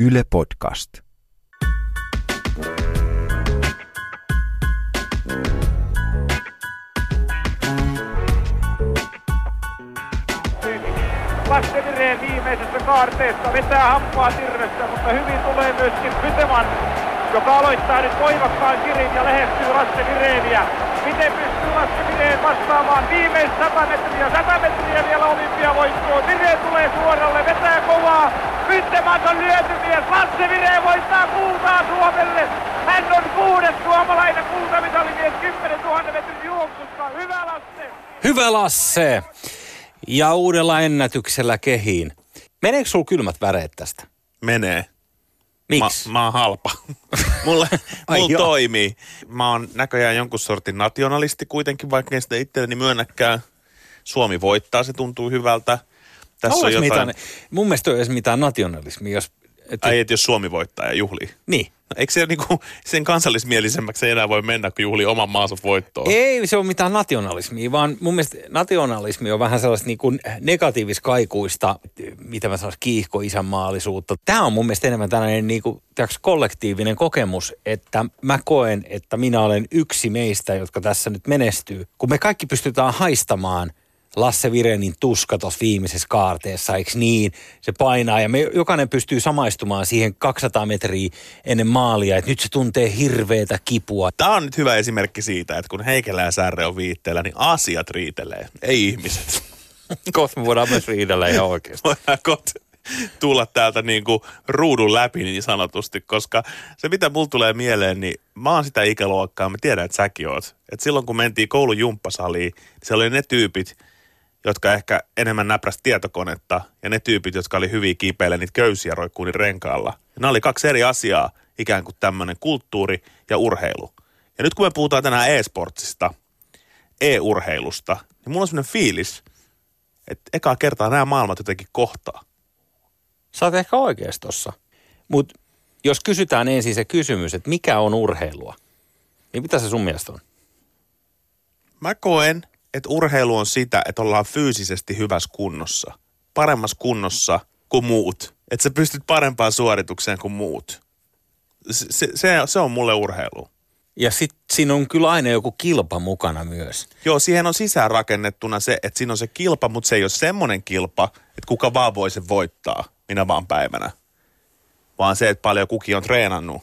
Yle Podcast. Lasse Vireen viimeisessä kaarteessa vetää hampaa tirvessä, mutta hyvin tulee myöskin Pyteman, joka aloittaa nyt voimakkaan kirin ja lähestyy Lasse Vireeniä. Miten pystyy Lasse Vireen vastaamaan viimeiset 100 metriä, 100 metriä vielä olympiavoittoon. Vireen tulee suoralle, vetää kovaa. Pyteman on lyötymies, Lasse Vireen voittaa kultaa Suomelle. Hän on kuudes suomalainen kultamitalimies 10 000 metrin juoksussa. Hyvä Lasse! Hyvä Lasse! Ja uudella ennätyksellä kehiin. Meneekö sulla kylmät väreet tästä? Menee. Miksi? Mä, mä oon halpa. mulla joo. toimii. Mä oon näköjään jonkun sortin nationalisti kuitenkin, vaikka en sitä itselleni myönnäkään. Suomi voittaa, se tuntuu hyvältä. Tässä on jotain... mitään, mun mielestä ei ole edes mitään nationalismia, jos... Et, Ai, et jos Suomi voittaa ja juhlii. niin. No, eikö se niinku, sen kansallismielisemmäksi ei enää voi mennä, kun juhlii oman maansa voittoon? Ei se ole mitään nationalismia, vaan mun mielestä nationalismi on vähän sellaista niin kuin negatiiviskaikuista, mitä mä sanoisin, kiihko isänmaallisuutta. Tämä on mun mielestä enemmän tällainen niin tiiäks, kollektiivinen kokemus, että mä koen, että minä olen yksi meistä, jotka tässä nyt menestyy. Kun me kaikki pystytään haistamaan Lasse Virenin tuska tuossa viimeisessä kaarteessa, eikö niin? Se painaa ja me jokainen pystyy samaistumaan siihen 200 metriä ennen maalia, että nyt se tuntee hirveätä kipua. Tämä on nyt hyvä esimerkki siitä, että kun Heikelä ja Särre on viitteellä, niin asiat riitelee, ei ihmiset. Kohta me voidaan myös riidellä ihan oikeasti. voidaan kohta tulla täältä niin kuin ruudun läpi niin sanotusti, koska se mitä mulla tulee mieleen, niin mä oon sitä ikäluokkaa, mä tiedän, että säkin oot. Et silloin kun mentiin koulun jumppasaliin, niin siellä oli ne tyypit, jotka ehkä enemmän näpräs tietokonetta ja ne tyypit, jotka oli hyviä kiipeillä niitä köysiä roikkuun renkaalla. Ja nämä oli kaksi eri asiaa, ikään kuin tämmöinen kulttuuri ja urheilu. Ja nyt kun me puhutaan tänään e-sportsista, e-urheilusta, niin mulla on semmoinen fiilis, että ekaa kertaa nämä maailmat jotenkin kohtaa. Sä oot ehkä oikeassa tossa. Mutta jos kysytään ensin se kysymys, että mikä on urheilua, niin mitä se sun mielestä on? Mä koen, että urheilu on sitä, että ollaan fyysisesti hyvässä kunnossa. Paremmassa kunnossa kuin muut. Että sä pystyt parempaan suoritukseen kuin muut. Se, se, se, on mulle urheilu. Ja sit siinä on kyllä aina joku kilpa mukana myös. Joo, siihen on sisään rakennettuna se, että siinä on se kilpa, mutta se ei ole semmoinen kilpa, että kuka vaan voi sen voittaa minä vaan päivänä. Vaan se, että paljon kukin on treenannut,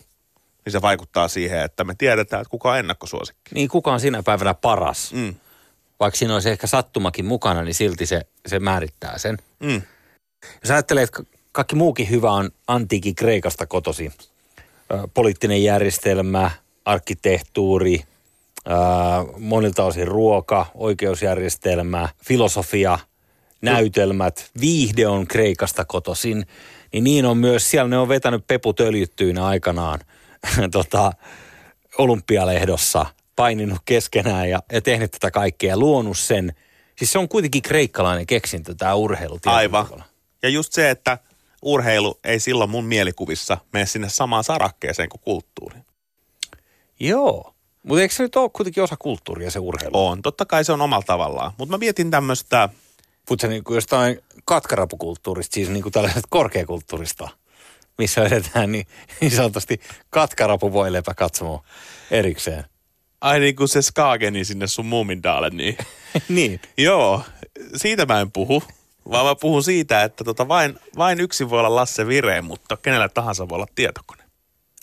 niin se vaikuttaa siihen, että me tiedetään, että kuka on ennakkosuosikki. Niin kuka on sinä päivänä paras? Mm. Vaikka siinä olisi ehkä sattumakin mukana, niin silti se, se määrittää sen. Mm. Jos ajattelee, että ka- kaikki muukin hyvä on antiikin Kreikasta kotosi. Poliittinen järjestelmä, arkkitehtuuri, monilta osin ruoka, oikeusjärjestelmä, filosofia, näytelmät, viihde on Kreikasta kotoisin. Niin niin on myös, siellä ne on vetänyt peput öljyttyinä aikanaan tota, olympialehdossa, paininut keskenään ja, ja tehnyt tätä kaikkea ja luonut sen. Siis se on kuitenkin kreikkalainen keksintö, tämä urheilu. Aivan. tavalla. Ja just se, että urheilu ei silloin mun mielikuvissa mene sinne samaan sarakkeeseen kuin kulttuuri. Joo. Mutta eikö se nyt ole kuitenkin osa kulttuuria se urheilu? On, totta kai se on omalla tavallaan. Mutta mä mietin tämmöistä, Mutta se niinku jostain katkarapukulttuurista, siis niinku tällaisesta korkeakulttuurista, missä edetään niin, niin sanotusti katkarapu voi lepä katsomaan erikseen. Ai niin kuin se skaageni sinne sun muumindaalle, niin niin. joo, siitä mä en puhu. Vaan mä puhun siitä, että tota vain, vain yksi voi olla Lasse Vireen, mutta kenellä tahansa voi olla tietokone.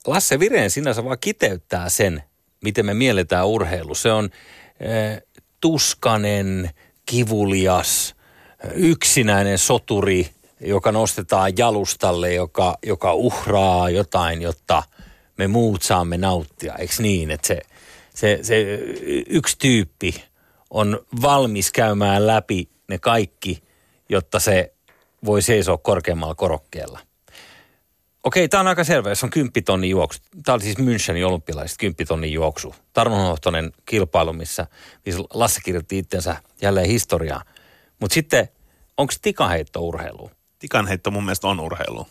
Lasse Vireen sinänsä vaan kiteyttää sen, miten me mielletään urheilu. Se on äh, tuskanen, kivulias, yksinäinen soturi, joka nostetaan jalustalle, joka, joka uhraa jotain, jotta me muut saamme nauttia. Eikö niin, että se, se, se yksi tyyppi on valmis käymään läpi ne kaikki, jotta se voi seisoa korkeammalla korokkeella. Okei, tämä on aika selvä, jos on kymppitonnin juoksu. Tämä oli siis Münchenin olympialaiset kymppitonnin juoksu. Tarmonhohtoinen kilpailu, missä, missä Lasse kirjoitti itsensä jälleen historiaa. Mutta sitten, onko tikaheitto urheilu? Tikanheitto mun mielestä on urheilu.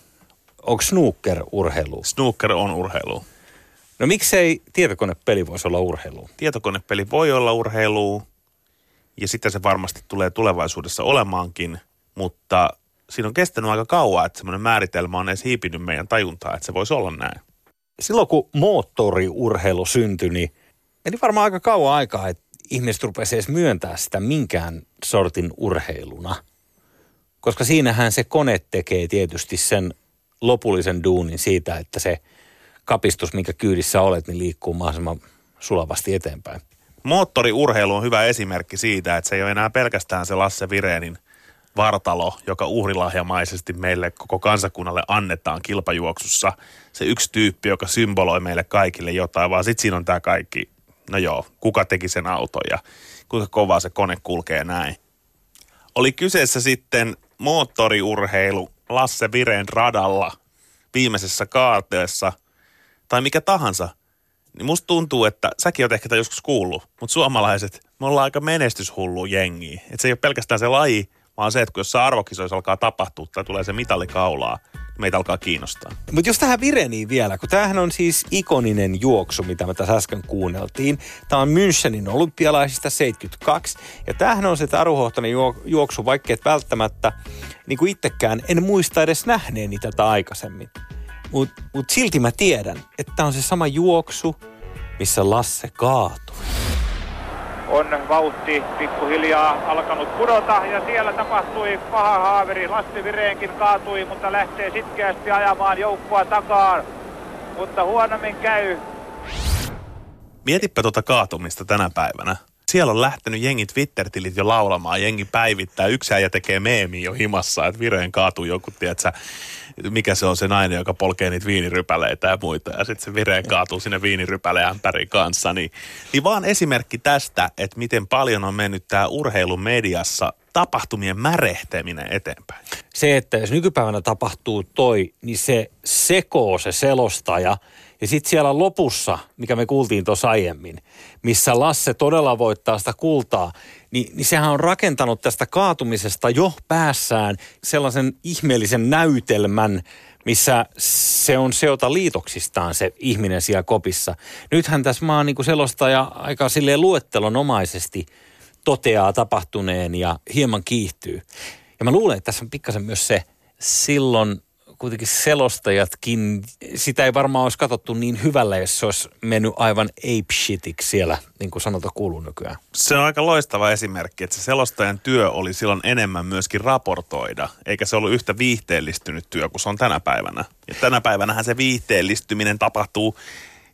Onko snooker urheilu? Snooker on urheilu. No miksei tietokonepeli voisi olla urheilu? Tietokonepeli voi olla urheilu ja sitä se varmasti tulee tulevaisuudessa olemaankin, mutta siinä on kestänyt aika kauan, että semmoinen määritelmä on edes hiipinyt meidän tajuntaa, että se voisi olla näin. Silloin kun moottoriurheilu syntyi, niin meni varmaan aika kauan aikaa, että ihmiset rupesi edes myöntää sitä minkään sortin urheiluna. Koska siinähän se kone tekee tietysti sen lopullisen duunin siitä, että se kapistus, minkä kyydissä olet, niin liikkuu mahdollisimman sulavasti eteenpäin. Moottoriurheilu on hyvä esimerkki siitä, että se ei ole enää pelkästään se Lasse Vireenin vartalo, joka uhrilahjamaisesti meille koko kansakunnalle annetaan kilpajuoksussa. Se yksi tyyppi, joka symboloi meille kaikille jotain, vaan sitten siinä on tämä kaikki, no joo, kuka teki sen auton ja kuinka kovaa se kone kulkee näin. Oli kyseessä sitten moottoriurheilu Lasse Vireen radalla viimeisessä kaateessa tai mikä tahansa, niin musta tuntuu, että säkin oot ehkä tätä joskus kuullut, mutta suomalaiset, me ollaan aika menestyshullu jengi. Että se ei ole pelkästään se laji, vaan se, että kun jossain arvokisoissa alkaa tapahtua tai tulee se mitalikaulaa, niin meitä alkaa kiinnostaa. Mutta jos tähän Vireniin vielä, kun tämähän on siis ikoninen juoksu, mitä me tässä äsken kuunneltiin. Tämä on Münchenin olympialaisista 72. Ja tämähän on se taruhohtoinen juoksu, vaikka et välttämättä niin kuin itsekään en muista edes nähneeni tätä aikaisemmin. Mutta mut silti mä tiedän, että tämä on se sama juoksu, missä Lasse kaatui on vauhti pikkuhiljaa alkanut pudota ja siellä tapahtui paha haaveri. Lassi Vireenkin kaatui, mutta lähtee sitkeästi ajamaan joukkoa takaa. Mutta huonommin käy. Mietipä tuota kaatumista tänä päivänä. Siellä on lähtenyt jengi Twitter-tilit jo laulamaan, jengi päivittää, yksi äijä tekee meemi jo himassa, että Vireen kaatuu joku, tiedätkö, mikä se on se nainen, joka polkee niitä viinirypäleitä ja muita. Ja sitten se vireen kaatuu sinne viinirypäleämpärin kanssa. Niin, niin vaan esimerkki tästä, että miten paljon on mennyt tämä urheilumediassa tapahtumien märehteminen eteenpäin. Se, että jos nykypäivänä tapahtuu toi, niin se sekoo se selostaja – ja sitten siellä lopussa, mikä me kuultiin tuossa aiemmin, missä Lasse todella voittaa sitä kultaa, niin, niin sehän on rakentanut tästä kaatumisesta jo päässään sellaisen ihmeellisen näytelmän, missä se on seota liitoksistaan se ihminen siellä kopissa. Nythän tässä maan niin selostaja aika silleen luettelonomaisesti toteaa tapahtuneen ja hieman kiihtyy. Ja mä luulen, että tässä on pikkasen myös se silloin kuitenkin selostajatkin, sitä ei varmaan olisi katsottu niin hyvällä, jos se olisi mennyt aivan ape shitiksi siellä, niin kuin sanota kuuluu nykyään. Se on aika loistava esimerkki, että se selostajan työ oli silloin enemmän myöskin raportoida, eikä se ollut yhtä viihteellistynyt työ kuin se on tänä päivänä. Ja tänä päivänähän se viihteellistyminen tapahtuu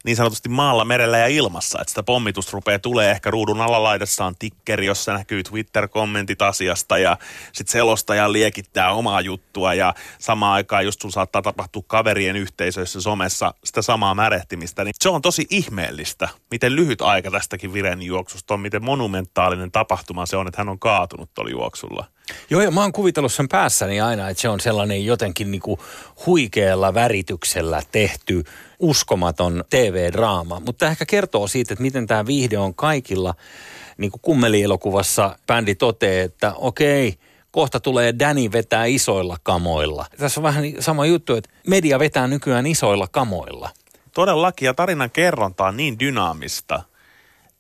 niin sanotusti maalla, merellä ja ilmassa. Että sitä pommitusta rupeaa tulee ehkä ruudun alalaidassa on tikkeri, jossa näkyy Twitter-kommentit asiasta ja sitten selostaja liekittää omaa juttua ja samaan aikaan just sun saattaa tapahtua kaverien yhteisöissä somessa sitä samaa märehtimistä. Niin se on tosi ihmeellistä, miten lyhyt aika tästäkin Viren juoksusta on, miten monumentaalinen tapahtuma se on, että hän on kaatunut tuolla juoksulla. Joo, ja mä oon kuvitellut sen päässäni aina, että se on sellainen jotenkin niinku huikealla värityksellä tehty uskomaton TV-draama. Mutta ehkä kertoo siitä, että miten tämä viihde on kaikilla, niin kuin kummelielokuvassa bändi toteaa, että okei, kohta tulee Danny vetää isoilla kamoilla. Tässä on vähän sama juttu, että media vetää nykyään isoilla kamoilla. Todellakin, ja tarinan kerronta on niin dynaamista,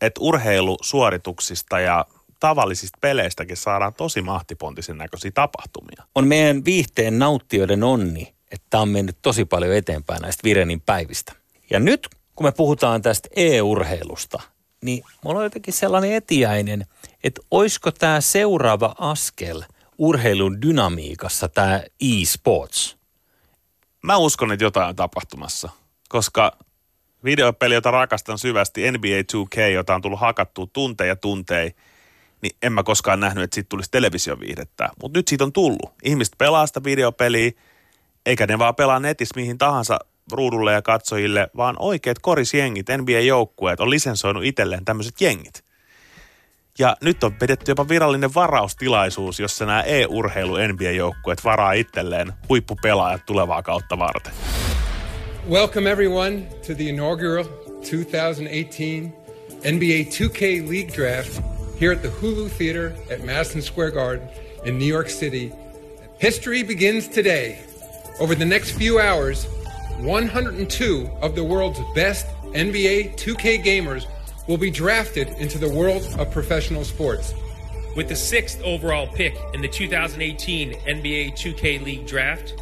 että urheilusuorituksista ja tavallisista peleistäkin saadaan tosi mahtipontisen näköisiä tapahtumia. On meidän viihteen nauttijoiden onni, että on mennyt tosi paljon eteenpäin näistä Virenin päivistä. Ja nyt, kun me puhutaan tästä e-urheilusta, niin mulla on jotenkin sellainen etiäinen, että olisiko tämä seuraava askel urheilun dynamiikassa tämä e-sports? Mä uskon, että jotain on tapahtumassa, koska videopeli, jota rakastan syvästi, NBA 2K, jota on tullut hakattua tunteja tunteja, niin en mä koskaan nähnyt, että siitä tulisi televisioviihdettä. Mutta nyt siitä on tullut. Ihmiset pelaa sitä videopeliä, eikä ne vaan pelaa netissä mihin tahansa ruudulle ja katsojille, vaan oikeat korisjengit, NBA-joukkueet on lisensoinut itselleen tämmöiset jengit. Ja nyt on pidetty jopa virallinen varaustilaisuus, jossa nämä e-urheilu NBA-joukkueet varaa itselleen huippupelaajat tulevaa kautta varten. Welcome everyone to the inaugural 2018 NBA 2K League Draft here at the Hulu Theater at Madison Square Garden in New York City. History begins today. Over the next few hours, 102 of the world's best NBA 2K gamers will be drafted into the world of professional sports. With the sixth overall pick in the 2018 NBA 2K League draft,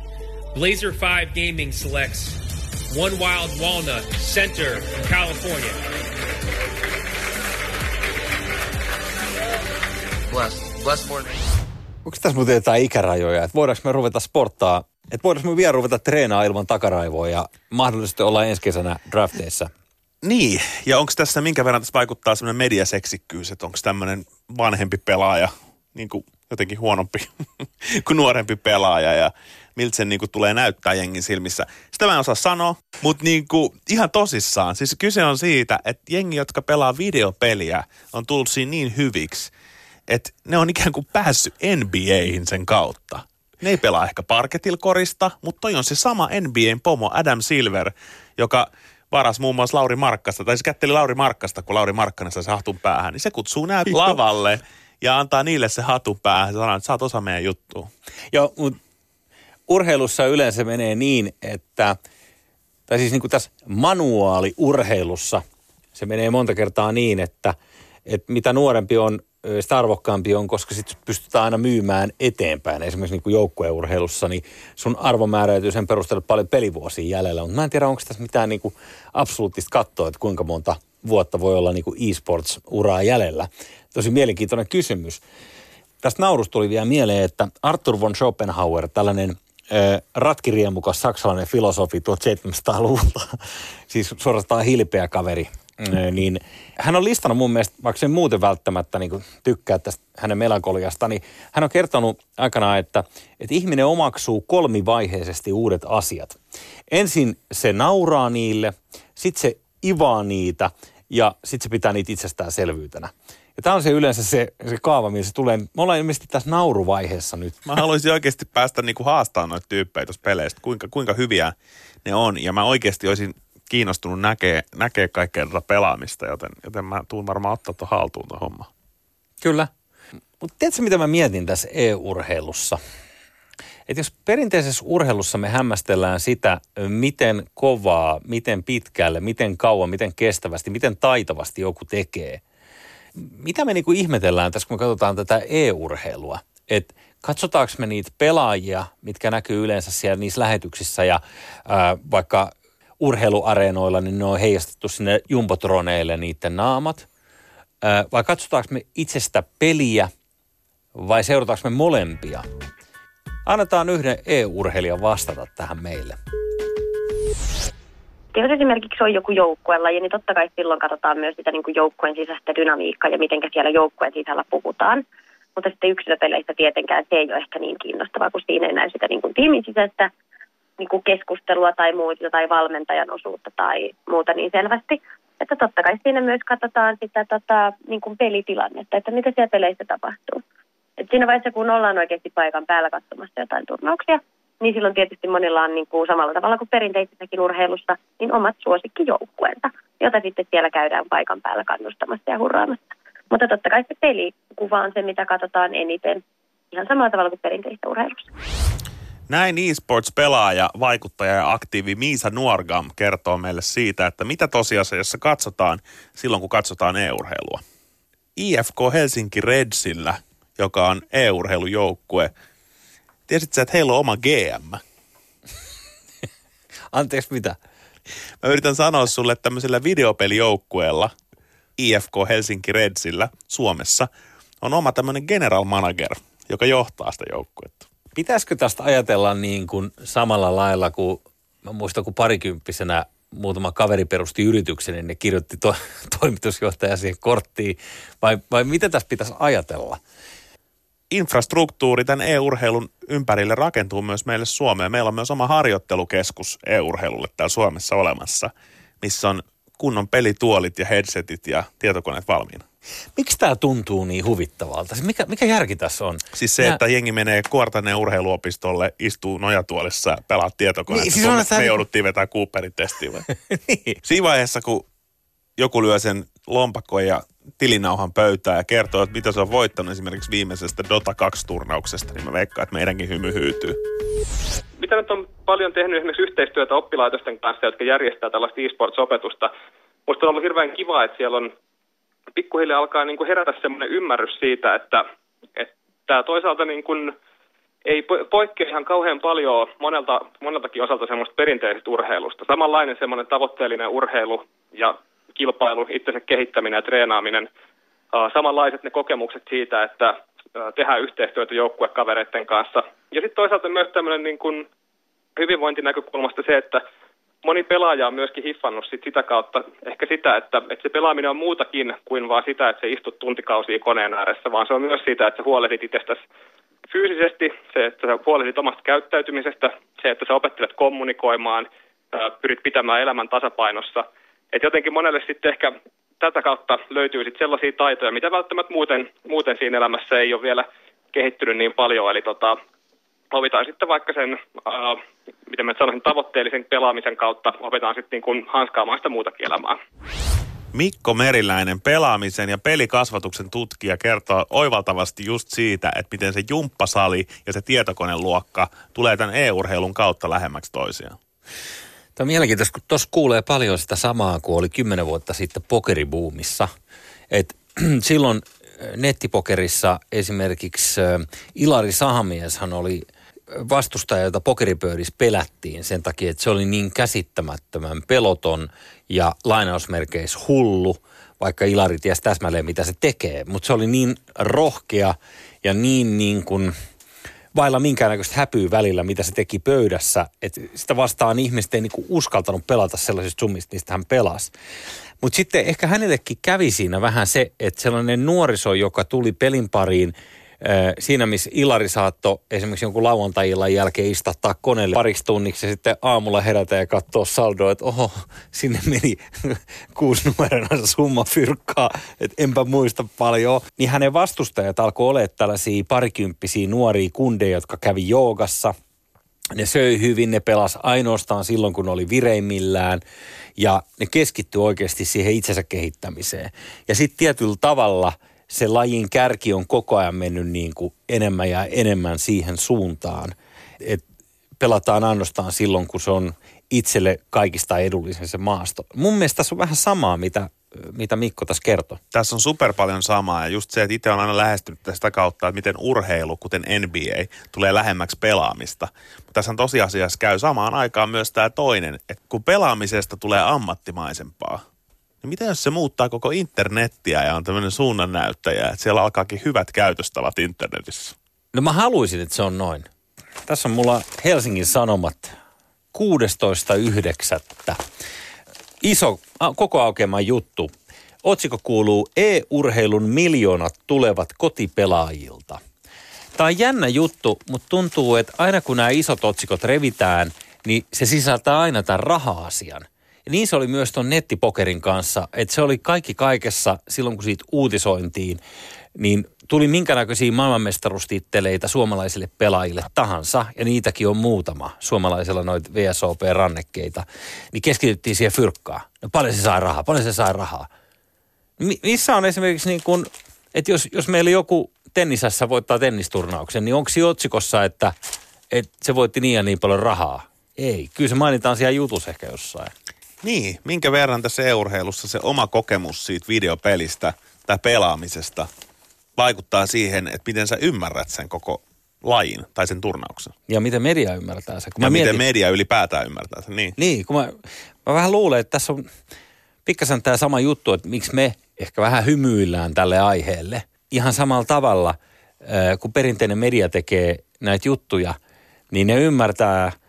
Blazer 5 Gaming selects One Wild Walnut Center from California. Onko tässä muuten jotain ikärajoja, että voidaanko me ruveta sporttaa, että voidaanko me vielä ruveta treenaa ilman takaraivoa ja mahdollisesti olla ensi kesänä drafteissa? Niin, ja onko tässä minkä verran tässä vaikuttaa semmoinen mediaseksikkyys, että onko tämmöinen vanhempi pelaaja niin kuin jotenkin huonompi kuin nuorempi pelaaja ja miltä se niin kuin tulee näyttää jengin silmissä. Sitä mä en osaa sanoa, mutta niin kuin ihan tosissaan. Siis kyse on siitä, että jengi, jotka pelaa videopeliä, on tullut siinä niin hyviksi, että ne on ikään kuin päässyt NBAihin sen kautta. Ne ei pelaa ehkä parketilkorista, mutta toi on se sama NBAn pomo Adam Silver, joka varas muun muassa Lauri Markkasta, tai se kätteli Lauri Markkasta, kun Lauri Markkanen sai se hatun päähän, niin se kutsuu näet lavalle ja antaa niille se hatun päähän ja sanoo, että sä oot osa meidän juttua. Joo, mutta urheilussa yleensä menee niin, että, tai siis niin kuin tässä manuaaliurheilussa se menee monta kertaa niin, että, että mitä nuorempi on, sitä arvokkaampi on, koska sitten pystytään aina myymään eteenpäin. Esimerkiksi niin joukkueurheilussa, niin sun arvo määräytyy sen perusteella paljon pelivuosia jäljellä. Mutta mä en tiedä, onko tässä mitään niin kuin absoluuttista kattoa, että kuinka monta vuotta voi olla niin kuin e-sports-uraa jäljellä. Tosi mielenkiintoinen kysymys. Tästä naurusta tuli vielä mieleen, että Arthur von Schopenhauer, tällainen äh, ratkiriemukas saksalainen filosofi 1700-luvulta, siis suorastaan hilpeä kaveri, mm. niin hän on listannut mun mielestä, vaikka se muuten välttämättä niin tykkää tästä hänen melankoliasta, niin hän on kertonut aikanaan, että, että ihminen omaksuu kolmivaiheisesti uudet asiat. Ensin se nauraa niille, sitten se ivaa niitä ja sitten se pitää niitä itsestäänselvyytenä. Ja tämä on se yleensä se, se kaava, missä se tulee. Me ollaan ilmeisesti tässä nauruvaiheessa nyt. Mä haluaisin oikeasti päästä niinku haastamaan noita tyyppejä tuossa peleistä, kuinka, kuinka hyviä ne on. Ja mä oikeasti olisin kiinnostunut näkee, näkee kaikkea tätä pelaamista, joten, joten mä tuun varmaan ottaa tuon haltuun tuon homma. Kyllä. Mutta tiedätkö, mitä mä mietin tässä e-urheilussa? Että jos perinteisessä urheilussa me hämmästellään sitä, miten kovaa, miten pitkälle, miten kauan, miten kestävästi, miten taitavasti joku tekee. Mitä me niinku ihmetellään tässä, kun me katsotaan tätä e-urheilua? Että katsotaanko me niitä pelaajia, mitkä näkyy yleensä siellä niissä lähetyksissä ja ää, vaikka urheiluareenoilla, niin ne on heijastettu sinne jumbotroneille niiden naamat. Vai katsotaanko me itsestä peliä vai seurataanko me molempia? Annetaan yhden EU-urheilijan vastata tähän meille. Jos esimerkiksi on joku joukkuelaji, niin totta kai silloin katsotaan myös sitä niin kuin joukkueen sisäistä dynamiikkaa ja miten siellä joukkueen sisällä puhutaan. Mutta sitten yksilöpeleissä tietenkään se ei ole ehkä niin kiinnostavaa, kun siinä ei näy sitä niin kuin tiimin sisäistä niin kuin keskustelua tai muuta tai valmentajan osuutta tai muuta niin selvästi. Että totta kai siinä myös katsotaan sitä tota, niin kuin pelitilannetta, että mitä siellä peleissä tapahtuu. Et siinä vaiheessa, kun ollaan oikeasti paikan päällä katsomassa jotain turnauksia, niin silloin tietysti monilla on niin kuin samalla tavalla kuin perinteisessäkin urheilussa, niin omat suosikkijoukkueensa, jota sitten siellä käydään paikan päällä kannustamassa ja hurraamassa. Mutta totta kai se pelikuva on se, mitä katsotaan eniten, ihan samalla tavalla kuin perinteisessä urheilussa. Näin eSports-pelaaja, vaikuttaja ja aktiivi Miisa Nuorgam kertoo meille siitä, että mitä tosiasiassa katsotaan silloin, kun katsotaan e-urheilua. IFK Helsinki Redsillä, joka on e-urheilujoukkue, tiesitkö että heillä on oma GM? Anteeksi, mitä? Mä yritän sanoa sulle, että tämmöisellä videopelijoukkueella, IFK Helsinki Redsillä Suomessa, on oma tämmöinen general manager, joka johtaa sitä joukkuetta. Pitäisikö tästä ajatella niin kuin samalla lailla kuin, mä muistan kun parikymppisenä muutama kaveri perusti yrityksen, niin ne kirjoitti to, toimitusjohtaja siihen korttiin, vai, vai mitä tässä pitäisi ajatella? infrastruktuuri tämän e-urheilun ympärille rakentuu myös meille Suomeen. Meillä on myös oma harjoittelukeskus e-urheilulle täällä Suomessa olemassa, missä on kunnon pelituolit ja headsetit ja tietokoneet valmiina. Miksi tämä tuntuu niin huvittavalta? Siis mikä, mikä järki tässä on? Siis se, Nää... että jengi menee Kuortaneen urheiluopistolle, istuu nojatuolissa, pelaa tietokoneet. Niin, siis on, me jouduttiin vetämään Cooperin testiin. niin. Siinä vaiheessa, kun joku lyö sen lompakon ja tilinauhan pöytää ja kertoo, että mitä se on voittanut esimerkiksi viimeisestä Dota 2-turnauksesta, niin mä veikkaan, että meidänkin hymy hyytyy. Mitä nyt on paljon tehnyt esimerkiksi yhteistyötä oppilaitosten kanssa, jotka järjestää tällaista e-sports-opetusta. Musta on ollut hirveän kiva, että siellä on pikkuhiljaa alkaa niin kuin herätä semmoinen ymmärrys siitä, että, että tämä toisaalta niin kuin ei poikkea ihan kauhean paljon monelta, moneltakin osalta semmoista perinteisestä urheilusta. Samanlainen semmoinen tavoitteellinen urheilu ja kilpailu, itsensä kehittäminen ja treenaaminen. Samanlaiset ne kokemukset siitä, että tehdään yhteistyötä joukkuekavereiden kanssa. Ja sitten toisaalta myös tämmöinen niin kuin hyvinvointinäkökulmasta se, että moni pelaaja on myöskin hiffannut sit sitä kautta ehkä sitä, että, että se pelaaminen on muutakin kuin vaan sitä, että se istut tuntikausia koneen ääressä, vaan se on myös sitä, että sä huolehdit itsestäsi fyysisesti, se, että sä huolehdit omasta käyttäytymisestä, se, että sä opettelet kommunikoimaan, pyrit pitämään elämän tasapainossa. Et jotenkin monelle sitten ehkä tätä kautta löytyy sitten sellaisia taitoja, mitä välttämättä muuten, muuten siinä elämässä ei ole vielä kehittynyt niin paljon. Eli tota, opitaan sitten vaikka sen, äh, miten mä sanoisin, tavoitteellisen pelaamisen kautta, opitaan sitten niin kuin hanskaamaan sitä muutakin elämää. Mikko Meriläinen, pelaamisen ja pelikasvatuksen tutkija, kertoo oivaltavasti just siitä, että miten se jumppasali ja se tietokoneluokka tulee tämän e-urheilun kautta lähemmäksi toisiaan. Tämä on mielenkiintoista, kun tuossa kuulee paljon sitä samaa kuin oli kymmenen vuotta sitten pokeribuumissa. Et, silloin nettipokerissa esimerkiksi Ilari Sahamieshan oli vastustaja, jota pokeripöydissä pelättiin sen takia, että se oli niin käsittämättömän peloton ja lainausmerkeissä hullu, vaikka Ilari tiesi täsmälleen, mitä se tekee. Mutta se oli niin rohkea ja niin, niin kuin vailla minkäännäköistä häpyä välillä, mitä se teki pöydässä. Että sitä vastaan ihmiset ei niinku uskaltanut pelata sellaisista summista, mistä hän pelasi. Mutta sitten ehkä hänellekin kävi siinä vähän se, että sellainen nuoriso, joka tuli pelin pariin – Siinä, missä Ilari saattoi esimerkiksi jonkun lauantai jälkeen istattaa koneelle pariksi tunniksi ja sitten aamulla herätä ja katsoa saldoa, että oho, sinne meni kuusi numerona summa fyrkkaa, että enpä muista paljon. Niin hänen vastustajat alkoi olla tällaisia parikymppisiä nuoria kundeja, jotka kävi joogassa – ne söi hyvin, ne pelas ainoastaan silloin, kun oli vireimmillään ja ne keskittyi oikeasti siihen itsensä kehittämiseen. Ja sitten tietyllä tavalla – se lajin kärki on koko ajan mennyt niin kuin enemmän ja enemmän siihen suuntaan, että pelataan ainoastaan silloin, kun se on itselle kaikista edullisen se maasto. Mun mielestä tässä on vähän samaa, mitä, mitä Mikko tässä kertoi. Tässä on super paljon samaa ja just se, että itse on aina lähestynyt tästä kautta, että miten urheilu, kuten NBA, tulee lähemmäksi pelaamista. Mutta tässä on tosiasiassa käy samaan aikaan myös tämä toinen, että kun pelaamisesta tulee ammattimaisempaa, niin mitä jos se muuttaa koko internettiä ja on tämmöinen suunnannäyttäjä, että siellä alkaakin hyvät käytöstavat internetissä? No mä haluaisin, että se on noin. Tässä on mulla Helsingin Sanomat 16.9. Iso, koko aukeama juttu. Otsikko kuuluu E-urheilun miljoonat tulevat kotipelaajilta. Tämä on jännä juttu, mutta tuntuu, että aina kun nämä isot otsikot revitään, niin se sisältää aina tämän raha-asian – niin se oli myös tuon nettipokerin kanssa, että se oli kaikki kaikessa silloin, kun siitä uutisointiin, niin tuli minkä näköisiä maailmanmestaruustitteleitä suomalaisille pelaajille tahansa, ja niitäkin on muutama suomalaisella noita VSOP-rannekkeita, niin keskityttiin siihen fyrkkaan. No paljon se sai rahaa, paljon se sai rahaa. Mi- missä on esimerkiksi niin kuin, että jos, jos meillä joku tennisessä voittaa tennisturnauksen, niin onko siinä otsikossa, että, että se voitti niin ja niin paljon rahaa? Ei, kyllä se mainitaan siellä jutus ehkä jossain. Niin, minkä verran tässä e-urheilussa se oma kokemus siitä videopelistä tai pelaamisesta vaikuttaa siihen, että miten sä ymmärrät sen koko lajin tai sen turnauksen. Ja miten media ymmärtää sen. Kun ja mietin, miten media ylipäätään ymmärtää sen, niin. Niin, kun mä, mä vähän luulen, että tässä on pikkasen tämä sama juttu, että miksi me ehkä vähän hymyillään tälle aiheelle. Ihan samalla tavalla, kun perinteinen media tekee näitä juttuja, niin ne ymmärtää –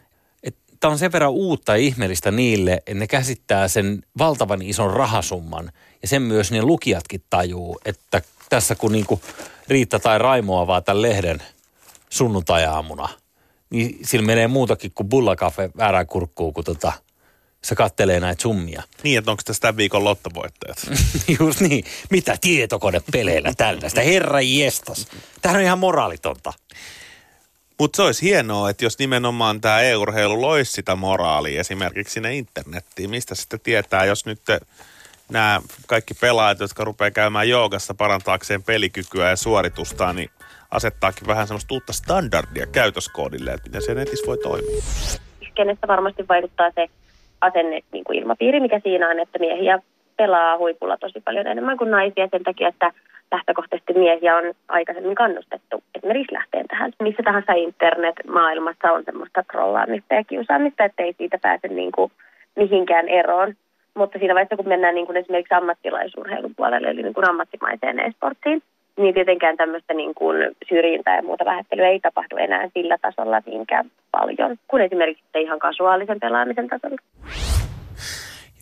tämä on sen verran uutta ja ihmeellistä niille, että ne käsittää sen valtavan ison rahasumman. Ja sen myös ne lukijatkin tajuu, että tässä kun niinku Riitta tai Raimo avaa tämän lehden sunnuntai-aamuna, niin sillä menee muutakin kuin bullakafe väärään kurkkuun, kun tota, se kattelee näitä summia. Niin, että onko tässä tämän viikon lottovoittajat? Just niin. Mitä tietokonepeleillä tällaista? Herra jestas. Tämähän on ihan moraalitonta. Mutta se olisi hienoa, että jos nimenomaan tämä e-urheilu loisi sitä moraalia esimerkiksi sinne internettiin, mistä sitten tietää, jos nyt nämä kaikki pelaajat, jotka rupeaa käymään joogassa parantaakseen pelikykyä ja suoritustaan, niin asettaakin vähän semmoista uutta standardia käytöskoodille, että miten se netissä voi toimia. Kenestä varmasti vaikuttaa se asenne, niin kuin ilmapiiri, mikä siinä on, että miehiä pelaa huipulla tosi paljon enemmän kuin naisia sen takia, että lähtökohtaisesti miehiä on aikaisemmin kannustettu esimerkiksi lähteen tähän. Missä tahansa internet-maailmassa on semmoista trollaamista ja kiusaamista, ettei siitä pääse niin kuin mihinkään eroon. Mutta siinä vaiheessa, kun mennään niin kuin esimerkiksi ammattilaisurheilun puolelle, eli niin kuin ammattimaiseen e-sporttiin, niin tietenkään tämmöistä niin kuin syrjintää ja muuta vähättelyä ei tapahdu enää sillä tasolla niinkään paljon kuin esimerkiksi ihan kasuaalisen pelaamisen tasolla.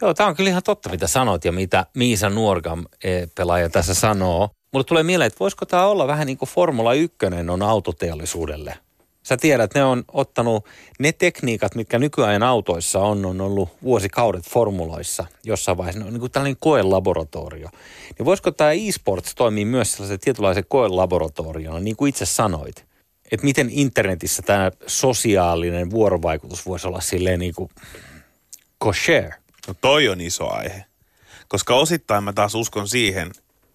Joo, tämä on kyllä ihan totta, mitä sanot ja mitä Miisa Nuorgam eh, pelaaja tässä sanoo. Mulle tulee mieleen, että voisiko tämä olla vähän niin kuin Formula 1 on autoteollisuudelle. Sä tiedät, ne on ottanut ne tekniikat, mitkä nykyajan autoissa on, on ollut vuosikaudet formuloissa jossain vaiheessa. Ne on niin kuin tällainen koelaboratorio. Niin voisiko tämä e-sports toimia myös sellaisen tietynlaisen koelaboratoriona, niin kuin itse sanoit? Että miten internetissä tämä sosiaalinen vuorovaikutus voisi olla silleen niin kuin kosher? No toi on iso aihe. Koska osittain mä taas uskon siihen,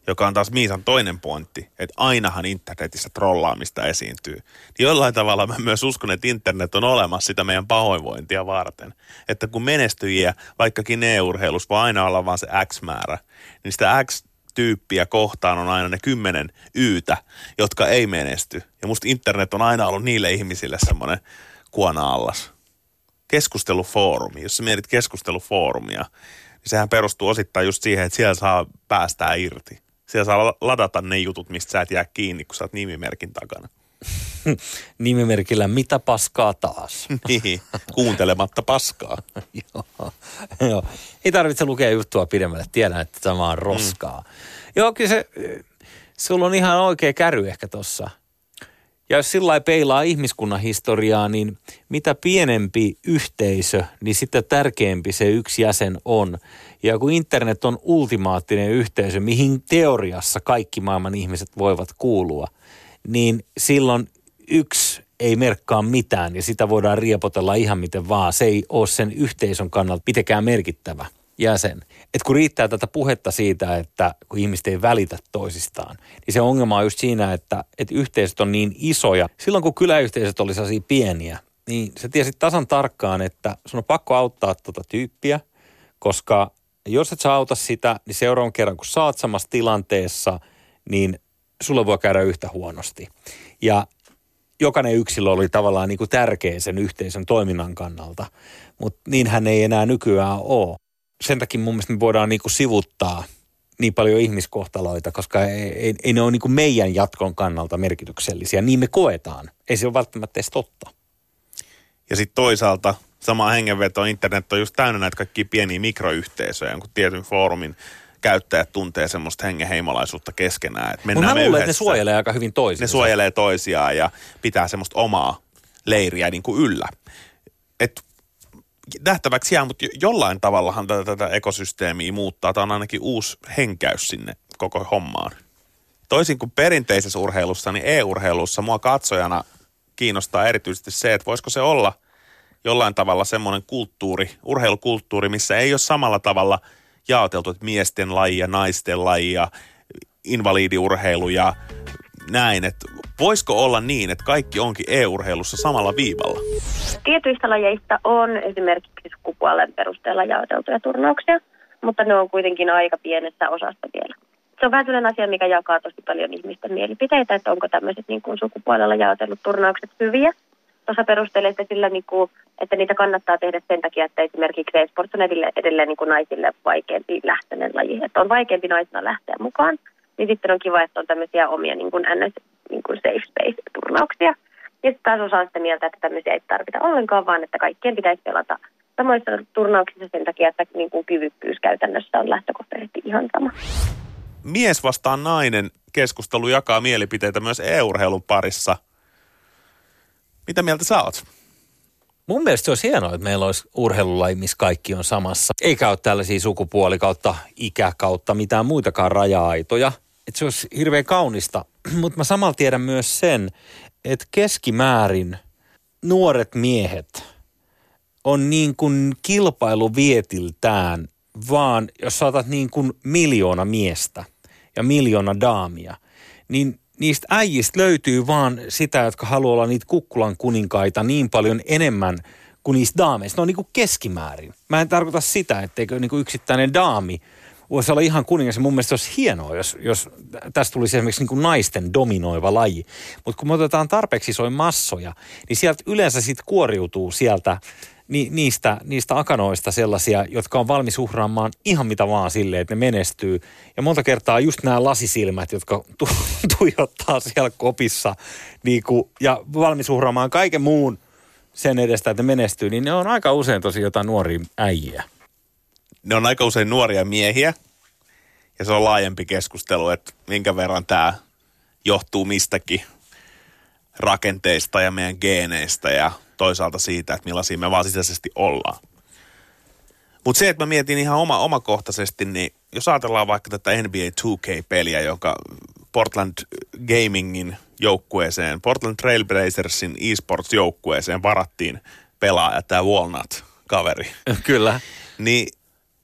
joka on taas Miisan toinen pointti, että ainahan internetissä trollaamista esiintyy. Niin jollain tavalla mä myös uskon, että internet on olemassa sitä meidän pahoinvointia varten. Että kun menestyjiä, vaikkakin e-urheilussa voi aina olla vaan se X-määrä, niin sitä X-tyyppiä kohtaan on aina ne kymmenen yytä, jotka ei menesty. Ja musta internet on aina ollut niille ihmisille semmoinen kuona-allas. Keskustelufoorumi, jos sä mietit keskustelufoorumia, niin sehän perustuu osittain just siihen, että siellä saa päästää irti. Siellä saa ladata ne jutut, mistä sä et jää kiinni, kun sä oot nimimerkin takana. Nimimerkillä mitä paskaa taas? niin, kuuntelematta paskaa. joo, joo. Ei tarvitse lukea juttua pidemmälle, tiedän, että tämä on roskaa. Mm. Joo, kyllä se, sulla on ihan oikea käry ehkä tossa. Ja jos sillä peilaa ihmiskunnan historiaa, niin mitä pienempi yhteisö, niin sitä tärkeämpi se yksi jäsen on. Ja kun internet on ultimaattinen yhteisö, mihin teoriassa kaikki maailman ihmiset voivat kuulua, niin silloin yksi ei merkkaa mitään ja sitä voidaan riepotella ihan miten vaan. Se ei ole sen yhteisön kannalta mitenkään merkittävä jäsen. Et kun riittää tätä puhetta siitä, että kun ihmiset ei välitä toisistaan, niin se ongelma on just siinä, että, että yhteisöt on niin isoja. Silloin kun kyläyhteisöt oli sellaisia pieniä, niin se tiesi tasan tarkkaan, että sun on pakko auttaa tuota tyyppiä, koska jos et sä auta sitä, niin seuraavan kerran kun saat samassa tilanteessa, niin sulle voi käydä yhtä huonosti. Ja jokainen yksilö oli tavallaan niin kuin tärkeä sen yhteisön toiminnan kannalta, mutta niinhän ei enää nykyään ole. Sen takia mun mielestä me voidaan niin kuin sivuttaa niin paljon ihmiskohtaloita, koska ei, ei, ei ne ole niin kuin meidän jatkon kannalta merkityksellisiä. Niin me koetaan. Ei se ole välttämättä edes totta. Ja sitten toisaalta sama hengenveto, internet on just täynnä näitä kaikkia pieniä mikroyhteisöjä, kun tietyn foorumin käyttäjät tuntee semmoista hengenheimolaisuutta keskenään. Mutta mä luulen, että ne suojelee aika hyvin toisiaan. Ne suojelee toisiaan ja pitää semmoista omaa leiriä niin kuin yllä. Et nähtäväksi jää, mutta jollain tavallahan tätä, tätä ekosysteemiä muuttaa. Tämä on ainakin uusi henkäys sinne koko hommaan. Toisin kuin perinteisessä urheilussa, niin e-urheilussa mua katsojana kiinnostaa erityisesti se, että voisiko se olla jollain tavalla semmoinen kulttuuri, urheilukulttuuri, missä ei ole samalla tavalla jaoteltu, että miesten laji ja naisten laji ja ja näin, että voisiko olla niin, että kaikki onkin e-urheilussa samalla viivalla? Tietyistä lajeista on esimerkiksi sukupuolen perusteella jaoteltuja turnauksia, mutta ne on kuitenkin aika pienessä osassa vielä. Se on vähän sellainen asia, mikä jakaa tosi paljon ihmisten mielipiteitä, että onko tämmöiset niin kuin sukupuolella jaotellut turnaukset hyviä. Tuossa perustelee sillä, niin kuin, että niitä kannattaa tehdä sen takia, että esimerkiksi e-sports on edelleen, edelleen niin kuin naisille vaikeampi lähtöinen laji. Että on vaikeampi naisena lähteä mukaan niin sitten on kiva, että on tämmöisiä omia niin kuin NS niin kuin safe space-turnauksia. Ja sitten taas osa sitä mieltä, että tämmöisiä ei tarvita ollenkaan, vaan että kaikkien pitäisi pelata samoissa turnauksissa sen takia, että niin kuin kyvykkyys käytännössä on lähtökohtaisesti ihan sama. Mies vastaan nainen keskustelu jakaa mielipiteitä myös e-urheilun parissa. Mitä mieltä sä oot? Mun mielestä se olisi hienoa, että meillä olisi urheilulaji, missä kaikki on samassa. Eikä ole tällaisia sukupuoli kautta ikä kautta mitään muitakaan raja-aitoja. Että se olisi hirveän kaunista. Mutta mä samalla tiedän myös sen, että keskimäärin nuoret miehet on niin kuin kilpailuvietiltään vaan, jos saatat niin kuin miljoona miestä ja miljoona daamia, niin niistä äijistä löytyy vaan sitä, jotka haluaa olla niitä kukkulan kuninkaita niin paljon enemmän kuin niistä daameista. Ne on niin kuin keskimäärin. Mä en tarkoita sitä, etteikö niin kuin yksittäinen daami voisi olla ihan kuningas. Mun mielestä olisi hienoa, jos, jos tästä tulisi esimerkiksi niin kuin naisten dominoiva laji. Mutta kun me otetaan tarpeeksi isoja massoja, niin sieltä yleensä sitten kuoriutuu sieltä ni, niistä, niistä akanoista sellaisia, jotka on valmis uhraamaan ihan mitä vaan silleen, että ne menestyy. Ja monta kertaa just nämä lasisilmät, jotka tu, tuijottaa siellä kopissa niin kuin, ja valmis uhraamaan kaiken muun sen edestä, että ne menestyy, niin ne on aika usein tosi jotain nuoria äijiä. Ne on aika usein nuoria miehiä. Ja se on laajempi keskustelu, että minkä verran tämä johtuu mistäkin rakenteista ja meidän geeneistä ja toisaalta siitä, että millaisia me vaan sisäisesti ollaan. Mutta se, että mä mietin ihan oma, omakohtaisesti, niin jos ajatellaan vaikka tätä NBA 2K-peliä, joka Portland Gamingin joukkueeseen, Portland Trailblazersin esports-joukkueeseen varattiin pelaaja, tämä Walnut-kaveri. Kyllä. Niin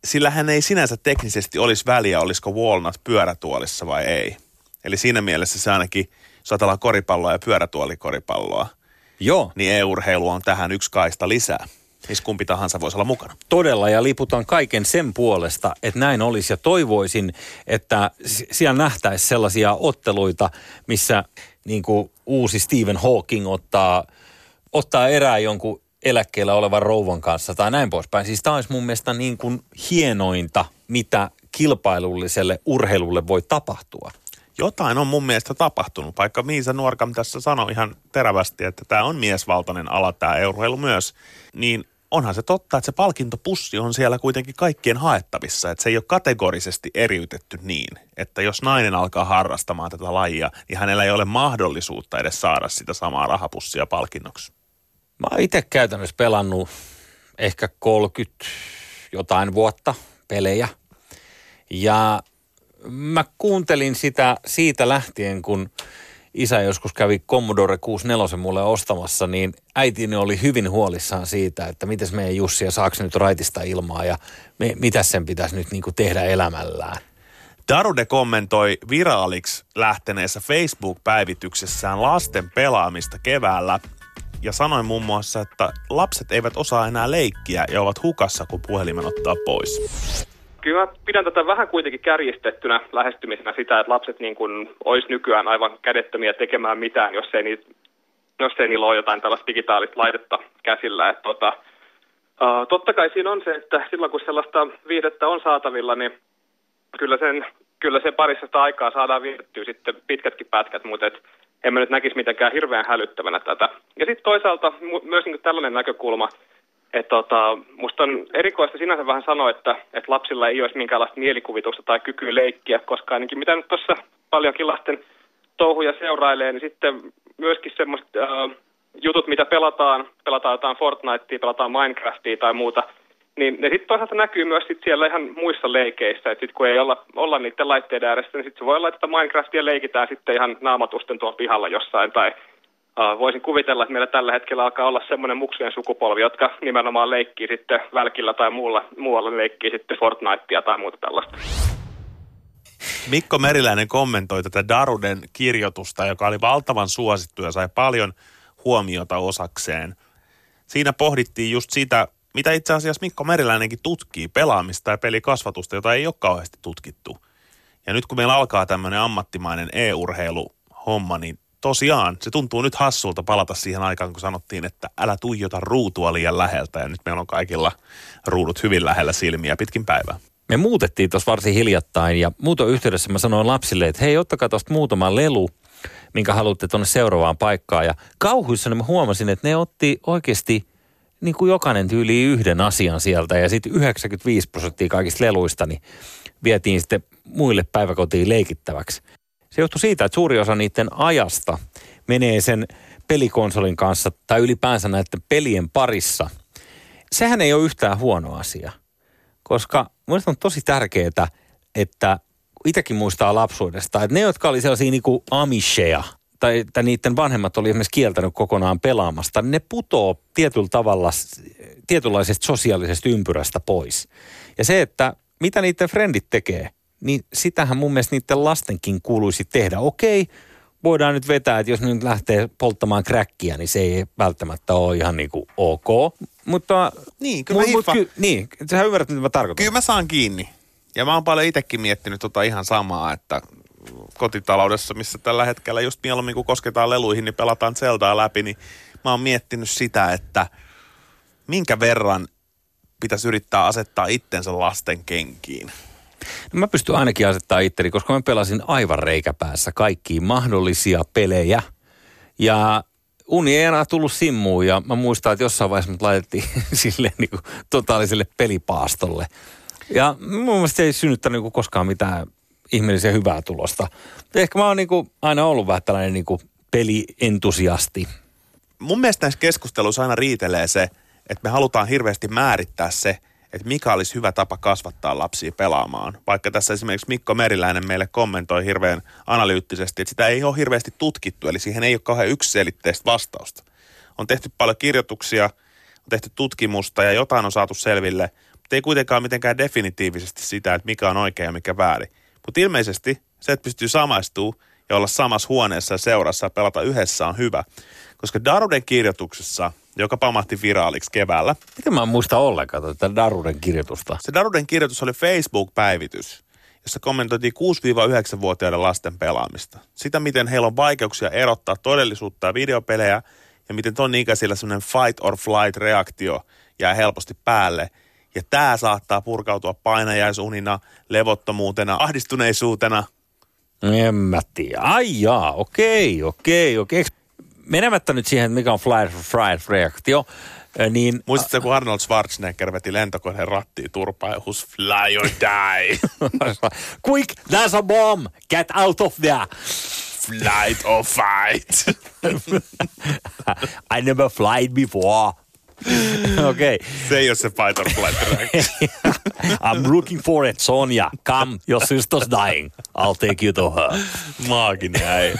sillähän ei sinänsä teknisesti olisi väliä, olisiko Walnut pyörätuolissa vai ei. Eli siinä mielessä se ainakin, jos ajatellaan koripalloa ja pyörätuolikoripalloa, Joo. niin e-urheilu on tähän yksi kaista lisää. Siis kumpi tahansa voisi olla mukana. Todella, ja liputan kaiken sen puolesta, että näin olisi. Ja toivoisin, että siellä nähtäisi sellaisia otteluita, missä niin kuin uusi Stephen Hawking ottaa, ottaa erää jonkun eläkkeellä olevan rouvan kanssa tai näin poispäin. Siis tämä olisi mun mielestä niin kuin hienointa, mitä kilpailulliselle urheilulle voi tapahtua. Jotain on mun mielestä tapahtunut, vaikka Miisa Nuorkam tässä sanoi ihan terävästi, että tämä on miesvaltainen ala, tämä urheilu myös, niin onhan se totta, että se palkintopussi on siellä kuitenkin kaikkien haettavissa, että se ei ole kategorisesti eriytetty niin, että jos nainen alkaa harrastamaan tätä lajia, niin hänellä ei ole mahdollisuutta edes saada sitä samaa rahapussia palkinnoksi. Mä oon itse käytännössä pelannut ehkä 30 jotain vuotta pelejä. Ja mä kuuntelin sitä siitä lähtien, kun isä joskus kävi Commodore 64 mulle ostamassa, niin äitini oli hyvin huolissaan siitä, että miten meidän Jussi ja saaks nyt raitista ilmaa ja me, mitä sen pitäisi nyt niin tehdä elämällään. Darude kommentoi viraaliksi lähteneessä Facebook-päivityksessään lasten pelaamista keväällä ja sanoi muun muassa, että lapset eivät osaa enää leikkiä ja ovat hukassa, kun puhelimen ottaa pois. Kyllä mä pidän tätä vähän kuitenkin kärjistettynä lähestymisenä sitä, että lapset niin kuin olisi nykyään aivan kädettömiä tekemään mitään, jos ei, niitä, jos ei niillä ole jotain tällaista digitaalista laitetta käsillä. Että tota, totta kai siinä on se, että silloin kun sellaista viihdettä on saatavilla, niin kyllä, sen, kyllä se parissa sitä aikaa saadaan viihdettyä sitten pitkätkin pätkät, mutta et en mä nyt näkisi mitenkään hirveän hälyttävänä tätä. Ja sitten toisaalta myös niin tällainen näkökulma, että tota, musta on erikoista sinänsä vähän sanoa, että, että lapsilla ei olisi minkäänlaista mielikuvitusta tai kykyä leikkiä, koska ainakin mitä nyt tuossa paljonkin lasten touhuja seurailee, niin sitten myöskin semmoiset äh, jutut, mitä pelataan, pelataan jotain Fortnitea, pelataan Minecraftia tai muuta, niin ne sitten toisaalta näkyy myös sit siellä ihan muissa leikeissä, että sitten kun ei olla, olla niiden laitteiden ääressä, niin sitten se voi olla, että Minecraftia leikitään sitten ihan naamatusten tuolla pihalla jossain tai voisin kuvitella, että meillä tällä hetkellä alkaa olla semmoinen muksien sukupolvi, jotka nimenomaan leikkii sitten välkillä tai muulla, muualla leikkii sitten Fortnitea tai muuta tällaista. Mikko Meriläinen kommentoi tätä Daruden kirjoitusta, joka oli valtavan suosittu ja sai paljon huomiota osakseen. Siinä pohdittiin just sitä, mitä itse asiassa Mikko Meriläinenkin tutkii, pelaamista ja pelikasvatusta, jota ei ole kauheasti tutkittu. Ja nyt kun meillä alkaa tämmöinen ammattimainen e-urheilu-homma, niin tosiaan, se tuntuu nyt hassulta palata siihen aikaan, kun sanottiin, että älä tuijota ruutua liian läheltä. Ja nyt meillä on kaikilla ruudut hyvin lähellä silmiä pitkin päivää. Me muutettiin tuossa varsin hiljattain ja muuton yhteydessä mä sanoin lapsille, että hei, ottakaa tuosta muutama lelu, minkä haluatte tuonne seuraavaan paikkaan. Ja kauhuissa mä huomasin, että ne otti oikeasti niin kuin jokainen tyyli yhden asian sieltä ja sitten 95 prosenttia kaikista leluista niin vietiin sitten muille päiväkotiin leikittäväksi. Se johtuu siitä, että suuri osa niiden ajasta menee sen pelikonsolin kanssa tai ylipäänsä näiden pelien parissa. Sehän ei ole yhtään huono asia, koska mielestäni on tosi tärkeää, että itsekin muistaa lapsuudesta, että ne, jotka oli sellaisia niin kuin amisheja, tai, tai niiden vanhemmat oli esimerkiksi kieltänyt kokonaan pelaamasta, niin ne putoo tietyllä tavalla tietynlaisesta sosiaalisesta ympyrästä pois. Ja se, että mitä niiden frendit tekee, niin sitähän mun mielestä niiden lastenkin kuuluisi tehdä. Okei, voidaan nyt vetää, että jos nyt lähtee polttamaan kräkkiä, niin se ei välttämättä ole ihan niin kuin ok. Mutta niin, kyllä mut, mut, ky, niin, sä ymmärrät, mitä mä tarkoitan. Kyllä mä saan kiinni. Ja mä oon paljon itsekin miettinyt tota ihan samaa, että kotitaloudessa, missä tällä hetkellä just mieluummin kun kosketaan leluihin, niin pelataan Zeldaa läpi, niin mä oon miettinyt sitä, että minkä verran pitäisi yrittää asettaa itsensä lasten kenkiin. No mä pystyn ainakin asettaa itteni, koska mä pelasin aivan reikäpäässä kaikkiin mahdollisia pelejä. Ja uni ei enää tullut simmuun ja mä muistan, että jossain vaiheessa mut laitettiin sille niin kuin, totaaliselle pelipaastolle. Ja mun mielestä ei synnyttänyt niin koskaan mitään ihmeellisiä hyvää tulosta. Ehkä mä oon niin kuin, aina ollut vähän tällainen niin kuin pelientusiasti. Mun mielestä näissä keskusteluissa aina riitelee se, että me halutaan hirveästi määrittää se, että mikä olisi hyvä tapa kasvattaa lapsia pelaamaan. Vaikka tässä esimerkiksi Mikko Meriläinen meille kommentoi hirveän analyyttisesti, että sitä ei ole hirveästi tutkittu, eli siihen ei ole kauhean yksiselitteistä vastausta. On tehty paljon kirjoituksia, on tehty tutkimusta ja jotain on saatu selville, mutta ei kuitenkaan mitenkään definitiivisesti sitä, että mikä on oikein ja mikä väärin. Mutta ilmeisesti se, että pystyy samaistumaan ja olla samassa huoneessa ja seurassa ja pelata yhdessä on hyvä. Koska Daruden kirjoituksessa, joka pamahti viraaliksi keväällä. Miten mä en muista ollenkaan tätä Daruden kirjoitusta? Se Daruden kirjoitus oli Facebook-päivitys, jossa kommentoitiin 6-9-vuotiaiden lasten pelaamista. Sitä, miten heillä on vaikeuksia erottaa todellisuutta ja videopelejä, ja miten ton ikäisillä semmoinen fight or flight reaktio jää helposti päälle. Ja tämä saattaa purkautua painajaisunina, levottomuutena, ahdistuneisuutena. En mä tiedä. Ai jaa, okei, okei, okei. Menemättä nyt siihen, mikä on fly or flight reaktio, niin... Muistatko, kun Arnold Schwarzenegger veti lentokoneen rattiin turpaan ja hus fly or die? Quick, there's a bomb! Get out of there! Flight or fight. I never flied before. Okei. Okay. Se ei ole se fight or flight reaktio. I'm looking for it, Sonja. Come, your sister's dying. I'll take you to her. Maaginen äi.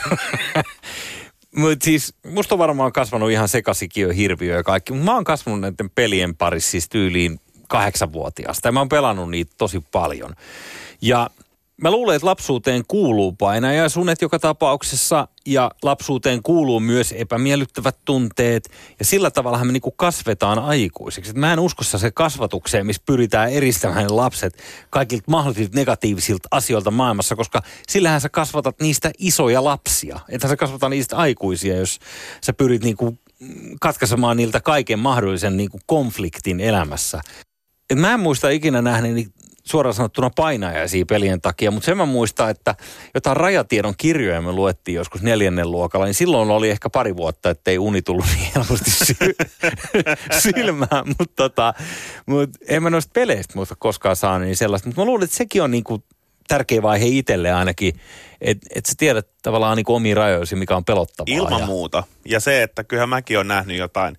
Mutta siis musta on varmaan kasvanut ihan sekasikin hirviö ja kaikki. Mutta mä oon kasvanut näiden pelien parissa siis tyyliin kahdeksanvuotiaasta. Ja mä oon pelannut niitä tosi paljon. Ja mä luulen, että lapsuuteen kuuluu painajaisuunet joka tapauksessa ja lapsuuteen kuuluu myös epämiellyttävät tunteet ja sillä tavalla me niinku kasvetaan aikuisiksi. Et mä en usko se kasvatukseen, missä pyritään eristämään lapset kaikilta mahdollisilta negatiivisilta asioilta maailmassa, koska sillähän sä kasvatat niistä isoja lapsia. Että sä kasvatat niistä aikuisia, jos sä pyrit niinku katkaisemaan niiltä kaiken mahdollisen niinku konfliktin elämässä. Et mä en muista ikinä nähneeni suoraan sanottuna painajaisia pelien takia, mutta sen mä muistan, että jotain rajatiedon kirjoja me luettiin joskus neljännen luokalla, niin silloin oli ehkä pari vuotta, ettei uni tullut niin helposti sy- silmään, mutta tota, mut en mä noista peleistä muista koskaan saanut niin sellaista, mutta mä luulen, että sekin on niinku tärkeä vaihe itselle ainakin, että et sä tiedät tavallaan niinku omia rajoisi, mikä on pelottavaa. Ilman ja... muuta. Ja se, että kyllähän mäkin olen nähnyt jotain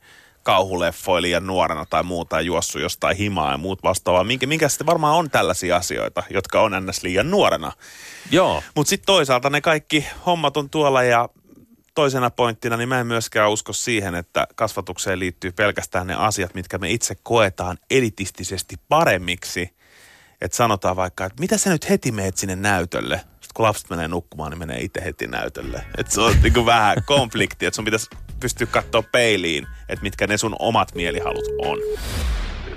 kauhuleffoilija nuorena tai muuta ja juossut jostain himaa ja muut vastaavaa. Minkä, minkä sitten varmaan on tällaisia asioita, jotka on ns. liian nuorena. Joo. Mutta sitten toisaalta ne kaikki hommat on tuolla ja toisena pointtina, niin mä en myöskään usko siihen, että kasvatukseen liittyy pelkästään ne asiat, mitkä me itse koetaan elitistisesti paremmiksi. Että sanotaan vaikka, että mitä sä nyt heti meet sinne näytölle? Kun lapset menee nukkumaan, niin menee itse heti näytölle. Että se on niin kuin vähän konflikti, että sun pitäisi pystyä katsoa peiliin, että mitkä ne sun omat mielihalut on.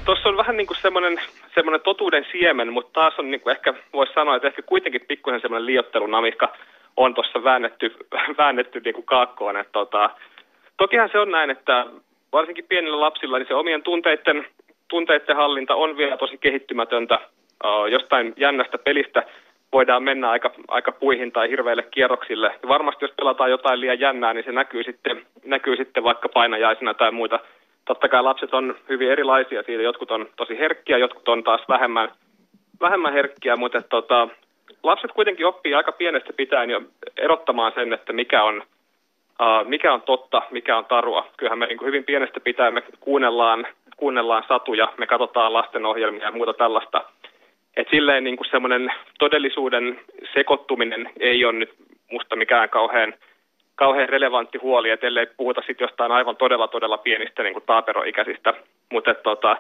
Tuossa on vähän niin kuin semmoinen, semmoinen totuuden siemen, mutta taas on niin kuin ehkä, voisi sanoa, että ehkä kuitenkin pikkusen semmoinen liottelunamikka on tuossa väännetty, väännetty niin kuin kaakkoon. Että tota, tokihan se on näin, että varsinkin pienillä lapsilla niin se omien tunteiden, tunteiden hallinta on vielä tosi kehittymätöntä. Jostain jännästä pelistä voidaan mennä aika, aika puihin tai hirveille kierroksille. Ja varmasti jos pelataan jotain liian jännää, niin se näkyy sitten, näkyy sitten vaikka painajaisina tai muita. Totta kai lapset on hyvin erilaisia siitä. Jotkut on tosi herkkiä, jotkut on taas vähemmän, vähemmän herkkiä, mutta tota, lapset kuitenkin oppii aika pienestä pitäen jo erottamaan sen, että mikä on, uh, mikä on totta, mikä on tarua. Kyllähän me niin hyvin pienestä pitäen me kuunnellaan, kuunnellaan satuja, me katsotaan lastenohjelmia ja muuta tällaista – et silleen niin kuin semmoinen todellisuuden sekoittuminen ei ole nyt musta mikään kauhean, kauhean relevantti huoli, että ellei puhuta sitten jostain aivan todella todella pienistä niin kuin taaperoikäisistä. Mutta tota,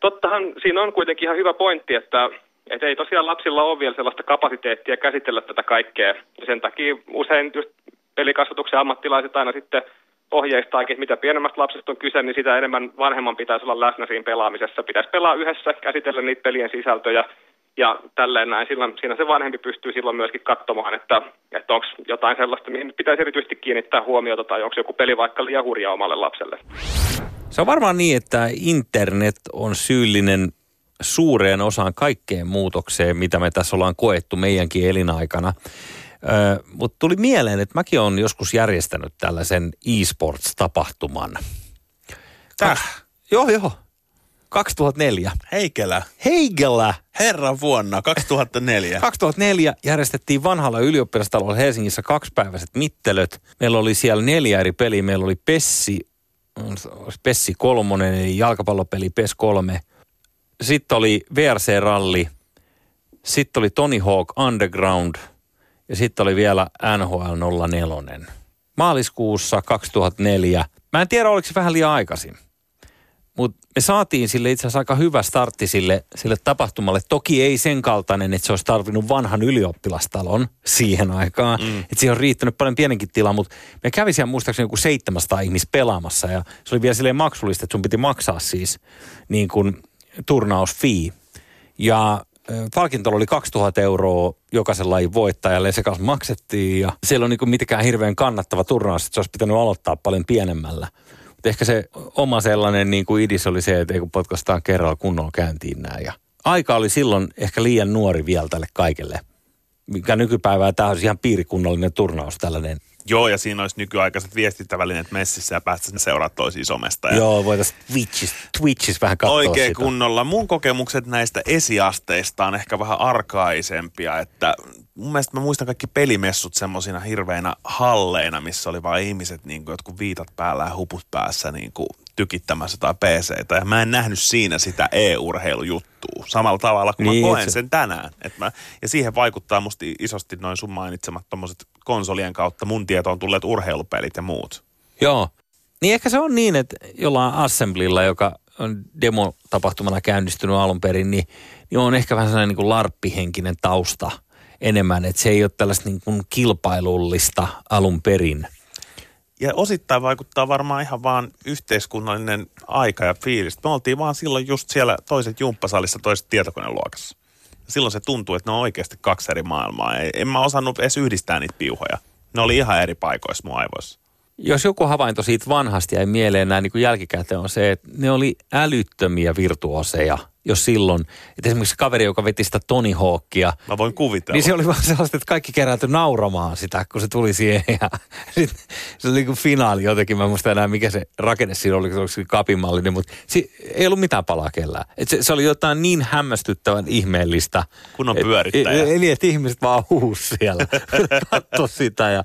tottahan siinä on kuitenkin ihan hyvä pointti, että et ei tosiaan lapsilla ole vielä sellaista kapasiteettia käsitellä tätä kaikkea. Ja sen takia usein just pelikasvatuksen ammattilaiset aina sitten ohjeistaakin, että mitä pienemmästä lapsesta on kyse, niin sitä enemmän vanhemman pitäisi olla läsnä siinä pelaamisessa. Pitäisi pelaa yhdessä, käsitellä niitä pelien sisältöjä ja tälleen näin. Silloin, siinä se vanhempi pystyy silloin myöskin katsomaan, että, että onko jotain sellaista, mihin pitäisi erityisesti kiinnittää huomiota tai onko joku peli vaikka liian hurjaa omalle lapselle. Se on varmaan niin, että internet on syyllinen suureen osaan kaikkeen muutokseen, mitä me tässä ollaan koettu meidänkin elinaikana. Mutta tuli mieleen, että mäkin olen joskus järjestänyt tällaisen e-sports-tapahtuman. Täh? Joo, joo. 2004. Heikelä. Heikelä. Herran vuonna 2004. 2004 järjestettiin vanhalla ylioppilastalolla Helsingissä kaksipäiväiset mittelöt. Meillä oli siellä neljä eri peliä. Meillä oli Pessi, Pessi kolmonen, eli jalkapallopeli PES 3. Sitten oli VRC-ralli. Sitten oli Tony Hawk Underground. Ja sitten oli vielä NHL 04. Maaliskuussa 2004. Mä en tiedä, oliko se vähän liian aikaisin. Mutta me saatiin sille itse asiassa aika hyvä startti sille, sille tapahtumalle. Toki ei sen kaltainen, että se olisi tarvinnut vanhan ylioppilastalon siihen aikaan. Mm. Että siihen on riittänyt paljon pienenkin tila, mutta me kävi siellä muistaakseni joku 700 ihmis pelaamassa. Ja se oli vielä silleen maksullista, että sun piti maksaa siis niin kuin turnausfee. Ja palkinto oli 2000 euroa jokaisen lajin voittajalle se kanssa maksettiin. Ja siellä on niin mitenkään hirveän kannattava turnaus, että se olisi pitänyt aloittaa paljon pienemmällä ehkä se oma sellainen niin kuin idis oli se, että kun potkastaan kerralla kunnolla käyntiin näin. Ja aika oli silloin ehkä liian nuori vielä tälle kaikelle. Mikä nykypäivää tämä olisi ihan piirikunnallinen turnaus tällainen. Joo, ja siinä olisi nykyaikaiset viestintävälineet messissä ja päästä seuraa toisiin somesta. Ja Joo, voitaisiin Twitchis, Twitchis vähän katsoa Oikein sitä. kunnolla. Mun kokemukset näistä esiasteista on ehkä vähän arkaisempia, että mun mielestä mä muistan kaikki pelimessut semmoisina hirveinä halleina, missä oli vain ihmiset niin kuin jotkut viitat päällä ja huput päässä niin kuin tykittämässä tai PCtä. Ja mä en nähnyt siinä sitä e-urheilujuttua samalla tavalla kuin niin, mä koen se- sen tänään. Et mä, ja siihen vaikuttaa musta isosti noin sun mainitsemat tommoset konsolien kautta mun tietoon tulleet urheilupelit ja muut. Joo. Niin ehkä se on niin, että jollain Assemblylla, joka on demotapahtumana käynnistynyt alun perin, niin, niin on ehkä vähän sellainen niin kuin larppihenkinen tausta enemmän. Että se ei ole tällaista niin kuin kilpailullista alun perin. Ja osittain vaikuttaa varmaan ihan vaan yhteiskunnallinen aika ja fiilis. Me oltiin vaan silloin just siellä toiset jumppasalissa, toiset tietokoneluokassa. Silloin se tuntuu, että ne on oikeasti kaksi eri maailmaa. En mä osannut edes yhdistää niitä piuhoja. Ne oli ihan eri paikoissa mun aivoissa. Jos joku havainto siitä vanhasta jäi mieleen näin niin kuin jälkikäteen on se, että ne oli älyttömiä virtuoseja jo silloin. Että esimerkiksi se kaveri, joka veti sitä Tony Hawkia, Mä voin kuvitella. Niin se oli vaan sellaista, että kaikki kerääntyi nauramaan sitä, kun se tuli siihen. Ja sit, se oli niin kuin finaali jotenkin. Mä en muista enää, mikä se rakenne siinä oli, se oli kapimallinen, mutta si, ei ollut mitään palaa kellään. Et se, se, oli jotain niin hämmästyttävän ihmeellistä. Kunnon Et- pyörittäjä. Eli että ihmiset vaan huus siellä, katso sitä. Ja,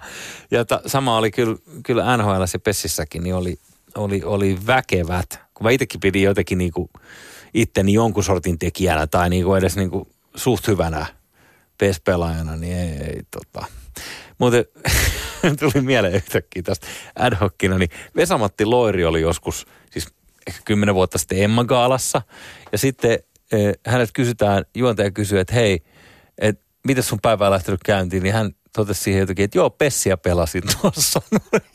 ja ta, sama oli kyllä, kyllä NHL ja Pessissäkin, niin oli, oli, oli väkevät. Kun mä itsekin pidin jotenkin niinku itteni jonkun sortin tekijänä tai niinku edes niinku suht hyvänä PES-pelaajana, niin ei, ei tota. Muuten tuli mieleen yhtäkkiä tästä ad hocina, niin Vesamatti Loiri oli joskus, siis ehkä kymmenen vuotta sitten Emma Gaalassa. Ja sitten eh, hänet kysytään, juontaja kysyy, että hei, että miten sun päivä on lähtenyt käyntiin, niin hän totesi siihen jotenkin, että joo, Pessiä pelasin tuossa.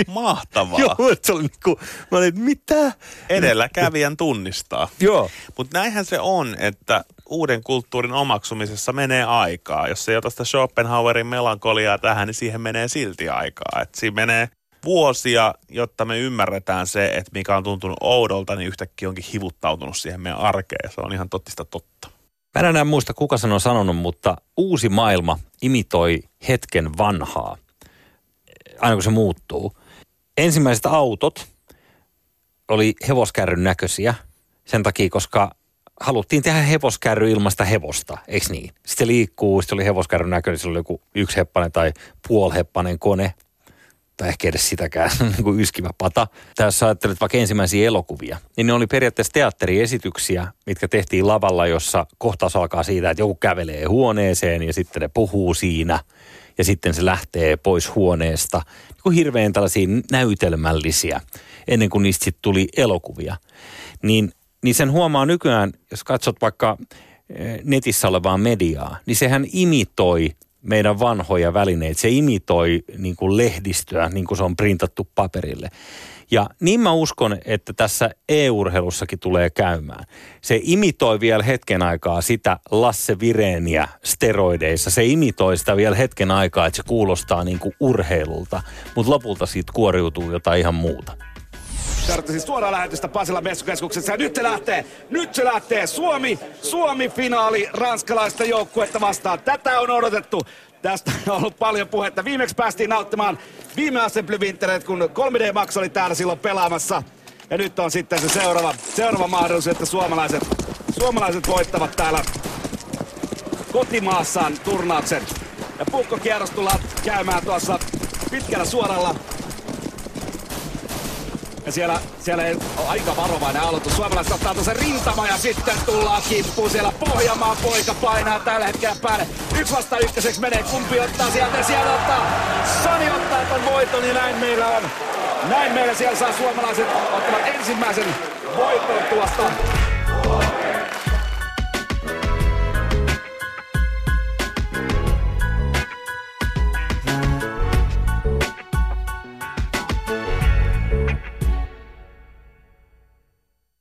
Mahtavaa. joo, että se oli niinku, mä olin, että mitä? Edelläkävijän tunnistaa. Joo. Mutta näinhän se on, että uuden kulttuurin omaksumisessa menee aikaa. Jos ei ota sitä Schopenhauerin melankoliaa tähän, niin siihen menee silti aikaa. Et siinä menee vuosia, jotta me ymmärretään se, että mikä on tuntunut oudolta, niin yhtäkkiä onkin hivuttautunut siihen meidän arkeen. Se on ihan tottista totta. Mä en enää muista, kuka sen on sanonut, mutta uusi maailma imitoi hetken vanhaa, aina kun se muuttuu. Ensimmäiset autot oli hevoskärryn näköisiä sen takia, koska haluttiin tehdä hevoskärry ilmasta hevosta, eikö niin? Sitten se liikkuu, sitten oli hevoskärryn näköinen, se oli joku yksiheppanen tai puolheppanen kone, tai ehkä edes sitäkään, niin kuin yskivä pata. Tai jos ajattelet vaikka ensimmäisiä elokuvia, niin ne oli periaatteessa teatteriesityksiä, mitkä tehtiin lavalla, jossa kohtaus alkaa siitä, että joku kävelee huoneeseen ja sitten ne puhuu siinä. Ja sitten se lähtee pois huoneesta. Niin kuin hirveän tällaisia näytelmällisiä, ennen kuin niistä sitten tuli elokuvia. Niin, niin sen huomaa nykyään, jos katsot vaikka eh, netissä olevaa mediaa, niin sehän imitoi meidän vanhoja välineitä. Se imitoi niin kuin lehdistöä, niin kuin se on printattu paperille. Ja niin mä uskon, että tässä e-urheilussakin tulee käymään. Se imitoi vielä hetken aikaa sitä Lasse Vireeniä steroideissa. Se imitoi sitä vielä hetken aikaa, että se kuulostaa niin kuin urheilulta. Mutta lopulta siitä kuoriutuu jotain ihan muuta. Seuraatte siis suoraa lähetystä Pasilan messukeskuksessa ja nyt se lähtee, nyt se lähtee Suomi, Suomi-finaali ranskalaista joukkuetta vastaan. Tätä on odotettu. Tästä on ollut paljon puhetta. Viimeksi päästiin nauttimaan viime Assembly Wintereet, kun 3D Max oli täällä silloin pelaamassa. Ja nyt on sitten se seuraava, seuraava mahdollisuus, että suomalaiset, suomalaiset voittavat täällä kotimaassaan turnauksen. Ja pukkokierros tullaan käymään tuossa pitkällä suoralla ja siellä, siellä on aika varovainen aloitus. Suomalaiset ottaa tuossa rintama ja sitten tullaan kimppuun. Siellä Pohjanmaan poika painaa tällä hetkellä päälle. Yksi vasta ykköseksi menee. Kumpi ottaa sieltä siellä ottaa. Sani ottaa ton voiton ja näin meillä on. Näin meillä siellä saa suomalaiset ottavat ensimmäisen voiton tuosta